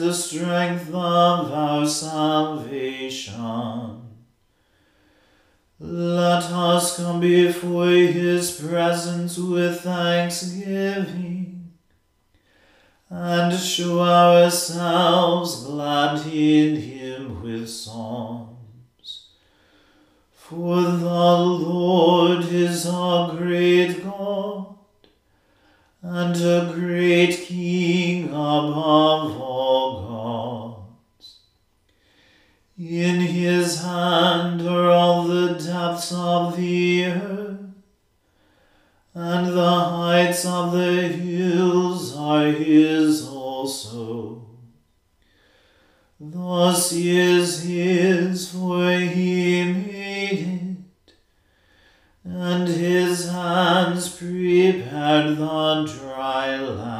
the strength of our salvation. Let us come before his presence with thanksgiving, and show ourselves glad in him with psalms. For the Lord is a great God and a great King above all In his hand are all the depths of the earth, and the heights of the hills are his also. Thus is his, for he made it, and his hands prepared the dry land.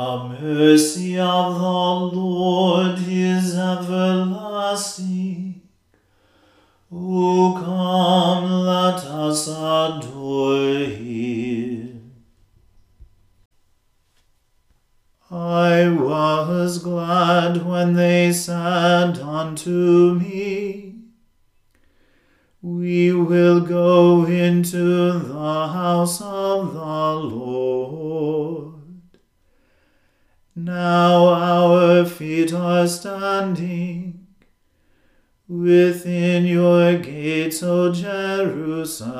The mercy of the Lord is everlasting. O come, let us adore him. I was glad when they said unto me, We will go into the house of the Lord. Now our feet are standing within your gates, O Jerusalem.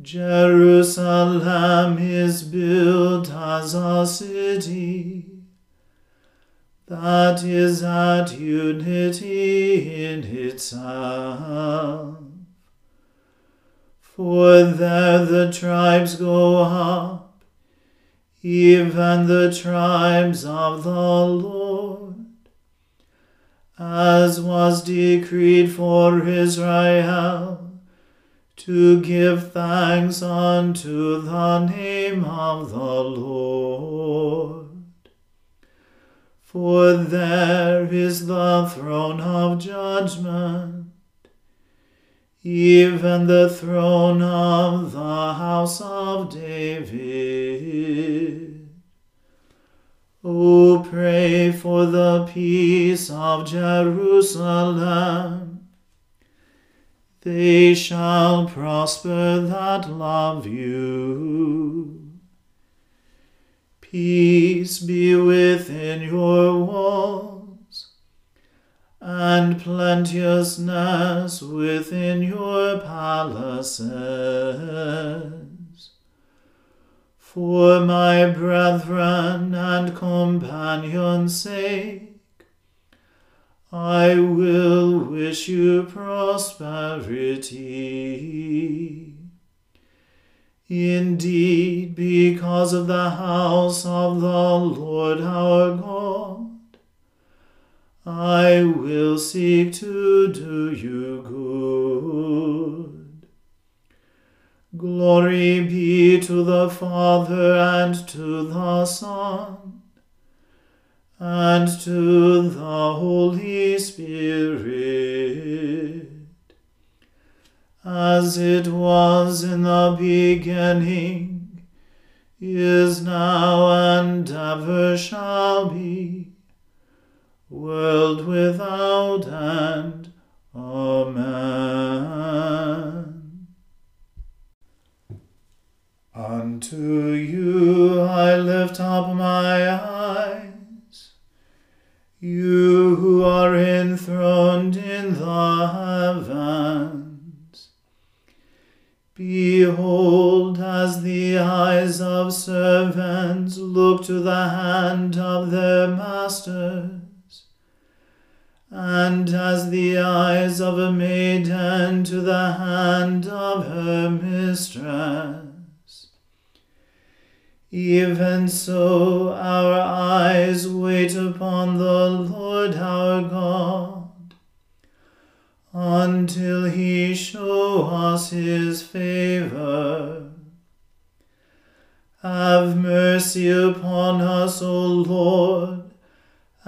Jerusalem is built as a city that is at unity in itself. For there the tribes go up even the tribes of the Lord, as was decreed for Israel, to give thanks unto the name of the Lord. For there is the throne of judgment, even the throne of the house of David. O pray for the peace of Jerusalem. They shall prosper that love you. Peace be within your walls, and plenteousness within your palaces. For my brethren and companions' sake, I will wish you prosperity. Indeed, because of the house of the Lord our God, I will seek to do you good. Glory be to the Father and to the Son and to the Holy Spirit as it was in the beginning, is now, and ever shall be, world without end. Amen. Unto you I lift up my eyes, you who are enthroned in the heavens. Behold, as the eyes of servants look to the hand of their masters, and as the eyes of a maiden to the hand of her mistress. Even so our eyes wait upon the Lord our God until he show us his favor. Have mercy upon us, O Lord,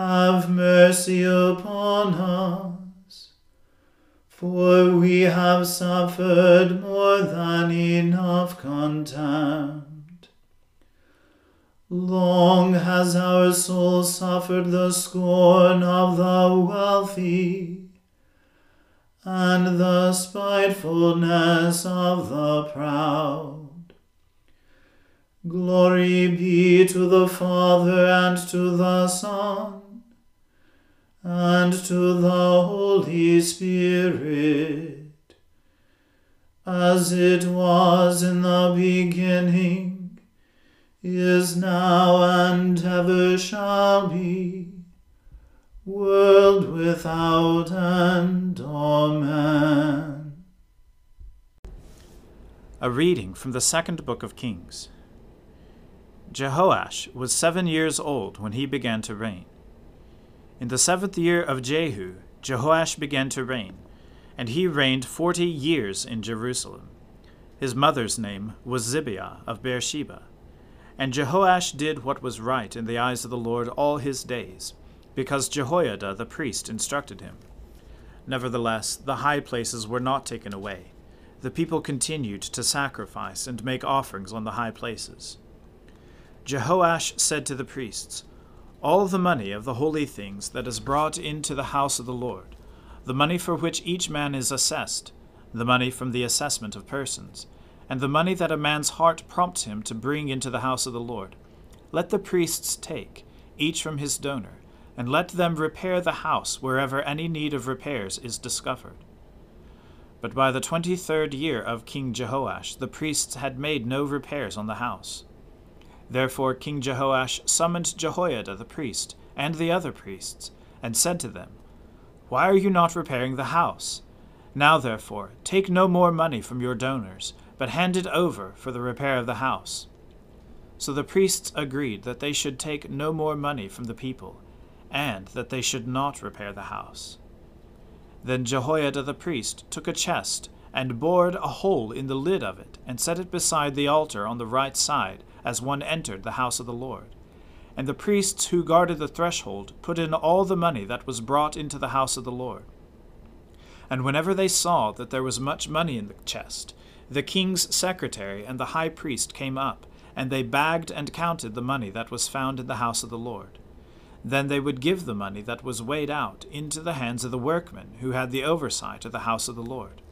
have mercy upon us, for we have suffered more than enough contempt. Long has our soul suffered the scorn of the wealthy and the spitefulness of the proud. Glory be to the Father and to the Son and to the Holy Spirit, as it was in the beginning, is now, and ever shall be world without end. Amen. A reading from the second book of Kings. Jehoash was seven years old when he began to reign. In the seventh year of Jehu, Jehoash began to reign, and he reigned forty years in Jerusalem. His mother's name was Zibiah of Beersheba. And Jehoash did what was right in the eyes of the Lord all his days because Jehoiada the priest instructed him. Nevertheless, the high places were not taken away. The people continued to sacrifice and make offerings on the high places. Jehoash said to the priests, All the money of the holy things that is brought into the house of the Lord, the money for which each man is assessed, the money from the assessment of persons, and the money that a man's heart prompts him to bring into the house of the Lord, let the priests take, each from his donor, and let them repair the house wherever any need of repairs is discovered. But by the twenty third year of King Jehoash, the priests had made no repairs on the house. Therefore King Jehoash summoned Jehoiada the priest and the other priests, and said to them, Why are you not repairing the house? Now therefore take no more money from your donors, but hand it over for the repair of the house. So the priests agreed that they should take no more money from the people, and that they should not repair the house. Then Jehoiada the priest took a chest, and bored a hole in the lid of it, and set it beside the altar on the right side, as one entered the house of the Lord. And the priests who guarded the threshold put in all the money that was brought into the house of the Lord. And whenever they saw that there was much money in the chest, the king's secretary and the high priest came up, and they bagged and counted the money that was found in the house of the Lord. Then they would give the money that was weighed out into the hands of the workmen who had the oversight of the house of the Lord.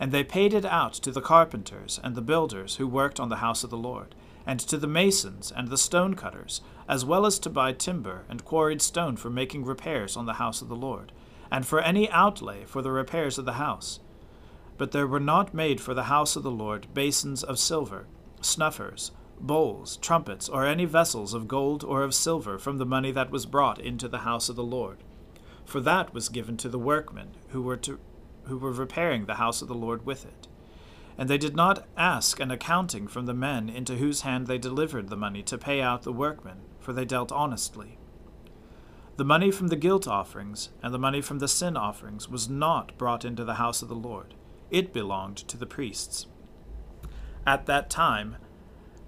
And they paid it out to the carpenters and the builders who worked on the house of the Lord, and to the masons and the stone cutters, as well as to buy timber and quarried stone for making repairs on the house of the Lord, and for any outlay for the repairs of the house. But there were not made for the house of the Lord basins of silver, snuffers, bowls, trumpets, or any vessels of gold or of silver from the money that was brought into the house of the Lord. For that was given to the workmen who were, to, who were repairing the house of the Lord with it. And they did not ask an accounting from the men into whose hand they delivered the money to pay out the workmen, for they dealt honestly. The money from the guilt offerings and the money from the sin offerings was not brought into the house of the Lord. It belonged to the priests. At that time,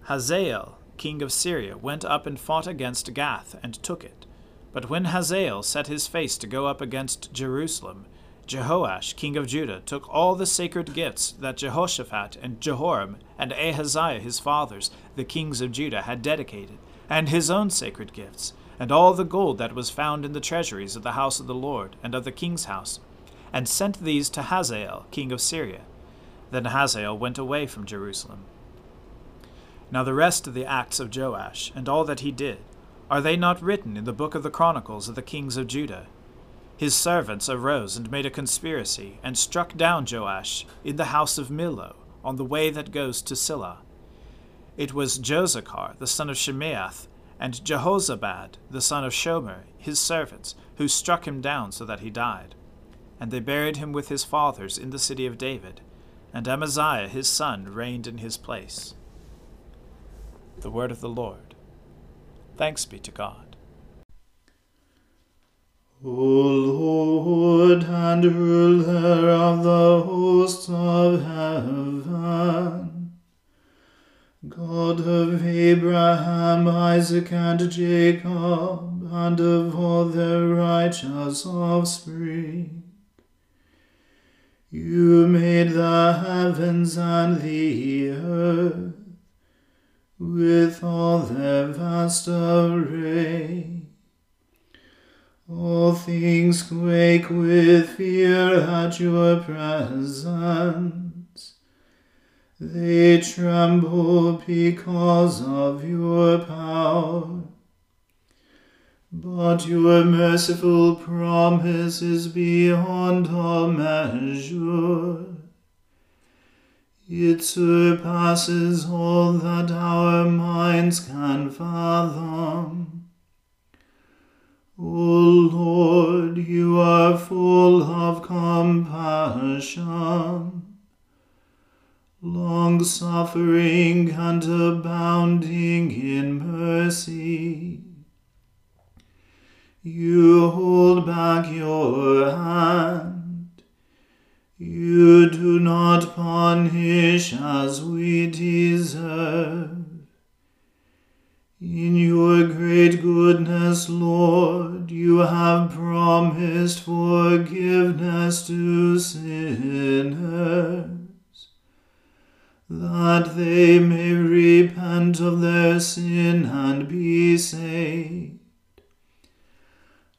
Hazael, king of Syria, went up and fought against Gath and took it. But when Hazael set his face to go up against Jerusalem, Jehoash, king of Judah, took all the sacred gifts that Jehoshaphat and Jehoram and Ahaziah his fathers, the kings of Judah, had dedicated, and his own sacred gifts, and all the gold that was found in the treasuries of the house of the Lord and of the king's house, and sent these to Hazael, king of Syria. Then Hazael went away from Jerusalem. Now the rest of the acts of Joash, and all that he did, are they not written in the book of the Chronicles of the kings of Judah? His servants arose and made a conspiracy, and struck down Joash in the house of Millo, on the way that goes to Silla. It was Jozacar, the son of Shimeath, and Jehozabad, the son of Shomer, his servants, who struck him down so that he died. And they buried him with his fathers in the city of David, and Amaziah his son reigned in his place. The word of the Lord. Thanks be to God. O Lord and ruler of the hosts of heaven, God of Abraham, Isaac, and Jacob, and of all their righteous offspring, you made the heavens and the earth with all their vast array. All things quake with fear at your presence. They tremble because of your power. But your merciful promise is beyond all measure. It surpasses all that our minds can fathom. O Lord, you are full of compassion, long suffering and abounding in mercy. You hold back your hand you do not punish as we deserve. In your great goodness, Lord, you have promised forgiveness to sinners, that they may repent of their sin and be saved.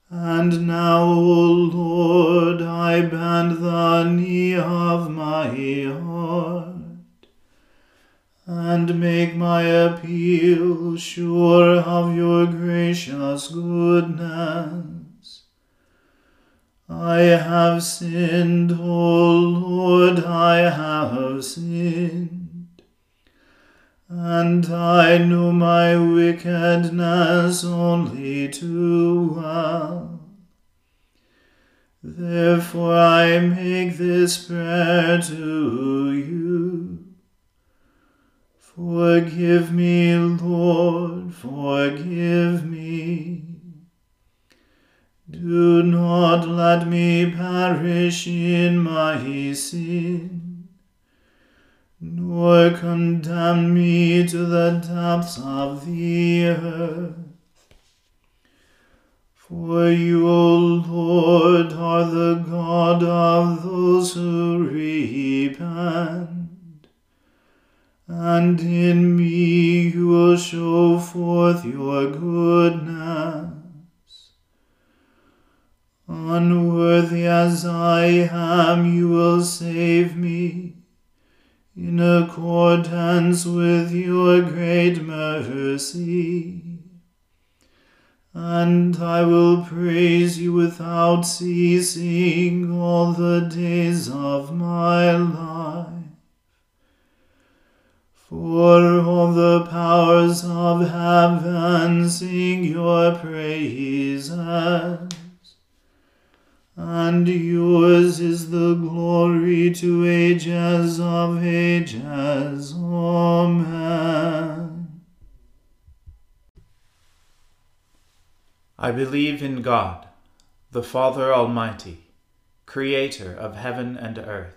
And now, O Lord, I bend the knee of my heart, and make my appeal sure of your gracious goodness. I have sinned, O Lord, I have sinned and I know my wickedness only too well. Therefore I make this prayer to you. Forgive me, Lord, forgive me. Do not let me perish in my sin, nor condemn me to the depths of the earth. For you, O Lord, are the God of those who repent, and in me you will show forth your goodness. Unworthy as I am, you will save me in accordance with your great mercy. And I will praise you without ceasing all the days of my life. For all the powers of heaven sing your praises and yours is the glory to ages of ages. Amen. I believe in God, the Father Almighty, creator of heaven and earth.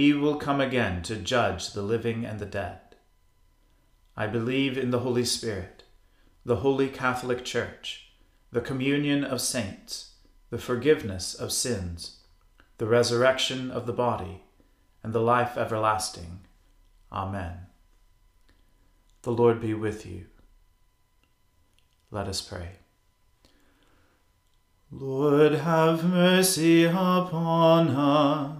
He will come again to judge the living and the dead. I believe in the Holy Spirit, the holy Catholic Church, the communion of saints, the forgiveness of sins the resurrection of the body, and the life everlasting. Amen. The Lord be with you. Let us pray. Lord, have mercy upon us.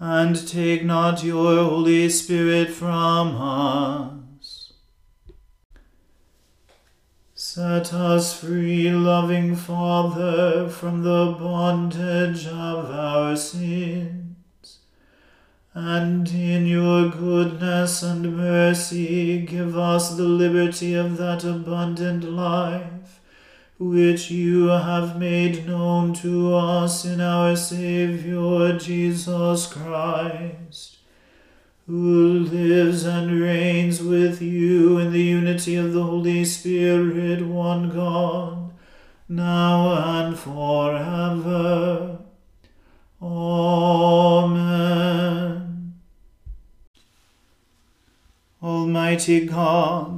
and take not your Holy Spirit from us. Set us free, loving Father, from the bondage of our sins, and in your goodness and mercy give us the liberty of that abundant life which you have made known to us in our Saviour Jesus Christ who lives and reigns with you in the unity of the Holy Spirit, one God, now and forever. Amen. Almighty God,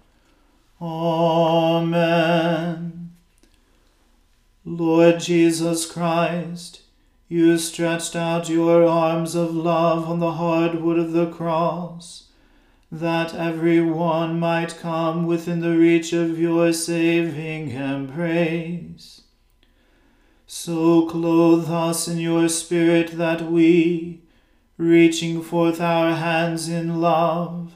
Amen. Lord Jesus Christ, you stretched out your arms of love on the hard wood of the cross, that every one might come within the reach of your saving embrace. So clothe us in your Spirit that we, reaching forth our hands in love,